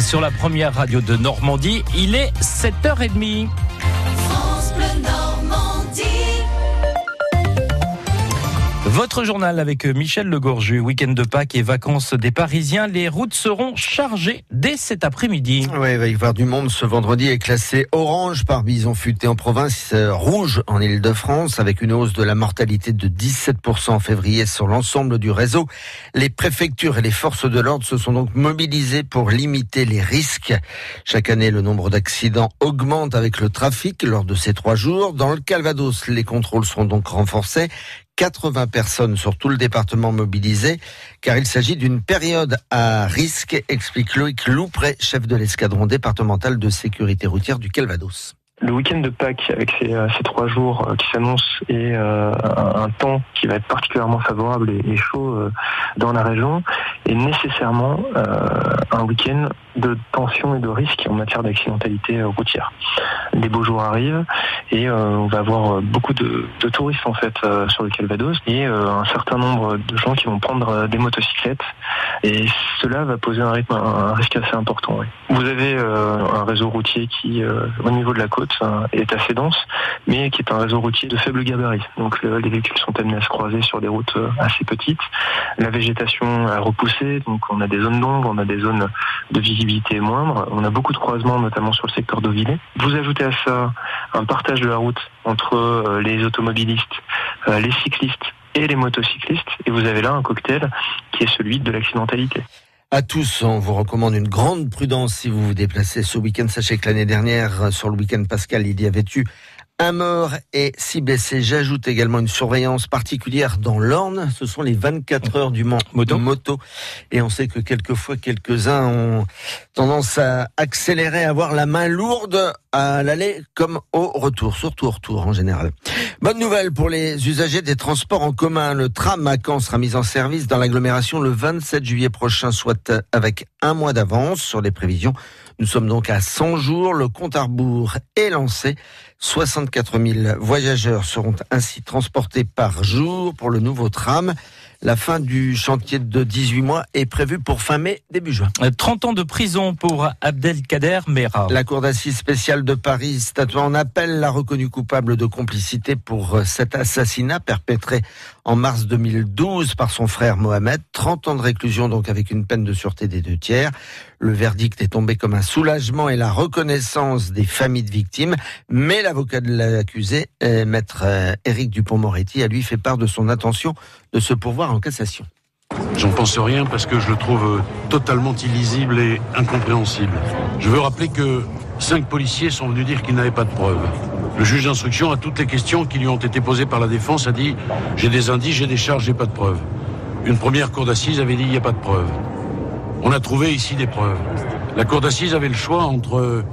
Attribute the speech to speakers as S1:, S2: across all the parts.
S1: sur la première radio de Normandie. Il est 7h30. Votre journal avec Michel Legorju, week-end de Pâques et vacances des Parisiens. Les routes seront chargées dès cet après-midi.
S2: Oui, il va y avoir du monde. Ce vendredi est classé orange par bison futé en province, euh, rouge en Ile-de-France, avec une hausse de la mortalité de 17% en février sur l'ensemble du réseau. Les préfectures et les forces de l'ordre se sont donc mobilisées pour limiter les risques. Chaque année, le nombre d'accidents augmente avec le trafic lors de ces trois jours. Dans le Calvados, les contrôles seront donc renforcés. 80 personnes sur tout le département mobilisées, car il s'agit d'une période à risque, explique Loïc Loupré, chef de l'escadron départemental de sécurité routière du Calvados.
S3: Le week-end de Pâques, avec ces, euh, trois jours euh, qui s'annoncent et euh, un, temps qui va être particulièrement favorable et, chaud dans la région, est nécessairement un week-end de tension et de risque en matière d'accidentalité routière. Les beaux jours arrivent et on va avoir beaucoup de, touristes en fait sur le Calvados et un certain nombre de gens qui vont prendre des motocyclettes et cela va poser un rythme, un risque assez important. Vous avez un réseau routier qui, au niveau de la côte, est assez dense, mais qui est un réseau routier de faible gabarit. Donc les véhicules sont amenés à se croiser sur des routes euh, assez petites. La végétation a repoussé, donc on a des zones d'ombre, on a des zones de visibilité moindre. On a beaucoup de croisements, notamment sur le secteur d'Auvillé. Vous ajoutez à ça un partage de la route entre euh, les automobilistes, euh, les cyclistes et les motocyclistes, et vous avez là un cocktail qui est celui de l'accidentalité
S2: à tous. On vous recommande une grande prudence si vous vous déplacez ce week-end. Sachez que l'année dernière, sur le week-end pascal, il y avait eu un mort et six blessés. J'ajoute également une surveillance particulière dans l'Orne. Ce sont les 24 heures du moto. moto. Et on sait que quelquefois, quelques-uns ont tendance à accélérer, à avoir la main lourde à l'aller comme au retour, surtout au retour en général. Bonne nouvelle pour les usagers des transports en commun. Le tram à Caen sera mis en service dans l'agglomération le 27 juillet prochain, soit avec un mois d'avance sur les prévisions. Nous sommes donc à 100 jours. Le compte à rebours est lancé. 64 000 voyageurs seront ainsi transportés par jour pour le nouveau tram. La fin du chantier de 18 mois est prévue pour fin mai, début juin.
S1: 30 ans de prison pour Abdelkader Mera.
S2: La Cour d'assises spéciale de Paris statue en appel l'a reconnu coupable de complicité pour cet assassinat perpétré en mars 2012 par son frère Mohamed. 30 ans de réclusion donc avec une peine de sûreté des deux tiers. Le verdict est tombé comme un soulagement et la reconnaissance des familles de victimes. Mais l'avocat de l'accusé, euh, maître euh, Éric Dupont-Moretti, a lui fait part de son intention de se pourvoir en cassation.
S4: J'en pense rien parce que je le trouve totalement illisible et incompréhensible. Je veux rappeler que cinq policiers sont venus dire qu'ils n'avaient pas de preuves. Le juge d'instruction, à toutes les questions qui lui ont été posées par la défense, a dit j'ai des indices, j'ai des charges, j'ai pas de preuves. Une première cour d'assises avait dit il n'y a pas de preuves. On a trouvé ici des preuves. La cour d'assises avait le choix entre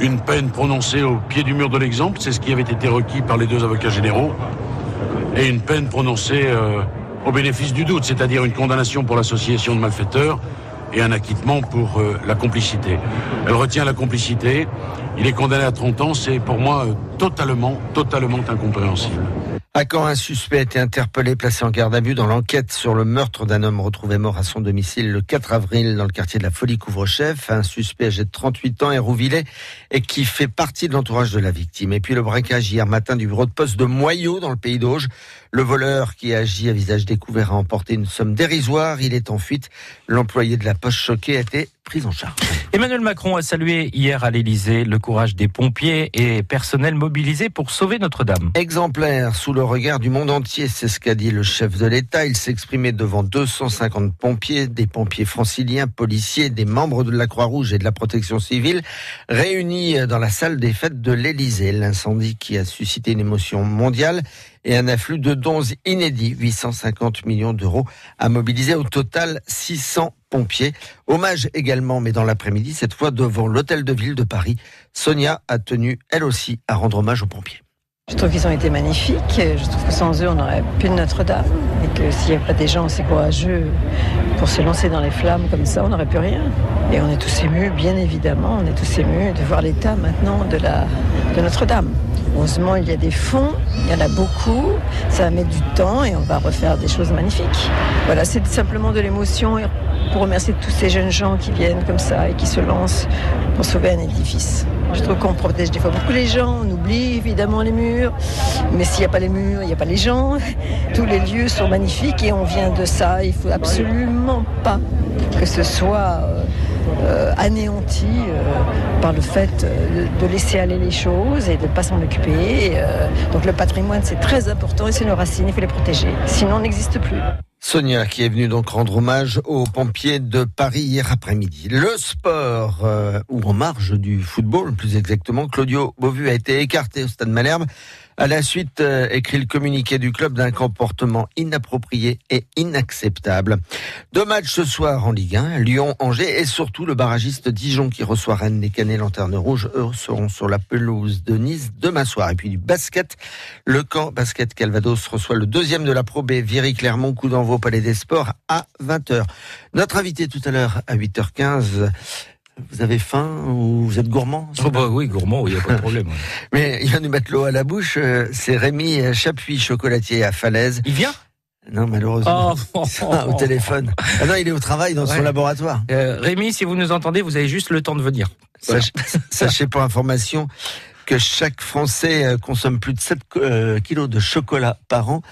S4: une peine prononcée au pied du mur de l'exemple, c'est ce qui avait été requis par les deux avocats généraux, et une peine prononcée euh, au bénéfice du doute, c'est-à-dire une condamnation pour l'association de malfaiteurs et un acquittement pour euh, la complicité. Elle retient la complicité, il est condamné à 30 ans, c'est pour moi euh, totalement, totalement incompréhensible.
S2: À quand un suspect a été interpellé, placé en garde à vue dans l'enquête sur le meurtre d'un homme retrouvé mort à son domicile le 4 avril dans le quartier de la Folie Couvre-Chef. Un suspect âgé de 38 ans, Hérouvillé, et qui fait partie de l'entourage de la victime. Et puis le braquage hier matin du bureau de poste de Moyau dans le pays d'Auge. Le voleur qui agit à visage découvert a emporté une somme dérisoire. Il est en fuite. L'employé de la poste choqué a été pris en charge.
S1: Emmanuel Macron a salué hier à l'Elysée le courage des pompiers et personnels mobilisés pour sauver Notre-Dame.
S2: Exemplaire sous le regard du monde entier, c'est ce qu'a dit le chef de l'État. Il s'exprimait devant 250 pompiers, des pompiers franciliens, policiers, des membres de la Croix-Rouge et de la protection civile, réunis dans la salle des fêtes de l'Elysée. L'incendie qui a suscité une émotion mondiale et un afflux de dons inédits, 850 millions d'euros, à mobiliser au total 600 pompiers. Hommage également, mais dans l'après-midi, cette fois devant l'hôtel de ville de Paris. Sonia a tenu, elle aussi, à rendre hommage aux pompiers.
S5: Je trouve qu'ils ont été magnifiques. Je trouve que sans eux, on n'aurait plus de Notre-Dame. Et que s'il n'y a pas des gens aussi courageux pour se lancer dans les flammes comme ça, on n'aurait plus rien. Et on est tous émus, bien évidemment, on est tous émus de voir l'état maintenant de, de Notre-Dame. Heureusement, il y a des fonds, il y en a beaucoup, ça va mettre du temps et on va refaire des choses magnifiques. Voilà, c'est simplement de l'émotion pour remercier tous ces jeunes gens qui viennent comme ça et qui se lancent pour sauver un édifice. Je trouve qu'on protège des fois beaucoup les gens, on oublie évidemment les murs, mais s'il n'y a pas les murs, il n'y a pas les gens. Tous les lieux sont magnifiques et on vient de ça. Il faut absolument pas que ce soit euh, euh, anéanti euh, par le fait de, laisser aller les choses et de ne pas s'en occuper. donc le patrimoine, c'est très important et c'est nos racines, il faut les protéger. Sinon, on n'existe plus.
S2: Sonia qui est venue donc rendre hommage aux pompiers de Paris hier après-midi. Le sport, ou en marge du football plus exactement, Claudio Beauvu a été écarté au stade Malherbe à la suite, euh, écrit le communiqué du club d'un comportement inapproprié et inacceptable. Deux matchs ce soir en Ligue 1, Lyon, Angers et surtout le barragiste Dijon qui reçoit Rennes. Les Canets Lanternes Rouges, eux, seront sur la pelouse de Nice demain soir. Et puis du basket, le camp basket Calvados reçoit le deuxième de la Pro B, Viry Clermont, coup au Palais des Sports à 20h. Notre invité tout à l'heure à 8h15 vous avez faim ou vous êtes gourmand
S1: oh bah Oui, gourmand, il n'y a pas de problème.
S2: Mais il vient nous mettre l'eau à la bouche. Euh, c'est Rémi Chapuis, chocolatier à Falaise.
S1: Il vient?
S2: Non, malheureusement. Oh. au téléphone. Ah non, il est au travail dans son laboratoire.
S1: Euh, Rémi, si vous nous entendez, vous avez juste le temps de venir.
S2: Sachez pour information que chaque Français euh, consomme plus de 7 euh, kilos de chocolat par an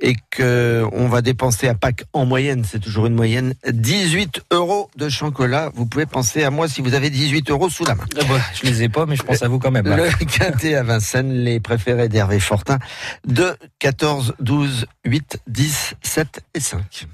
S2: et que on va dépenser à Pâques en moyenne, c'est toujours une moyenne, 18 euros de chocolat. Vous pouvez penser à moi si vous avez 18 euros sous la main.
S1: Je ah bah, je les ai pas, mais je pense à vous quand même.
S2: Le quintet à Vincennes, les préférés d'Hervé Fortin, 2, 14, 12, 8, 10, 7 et 5.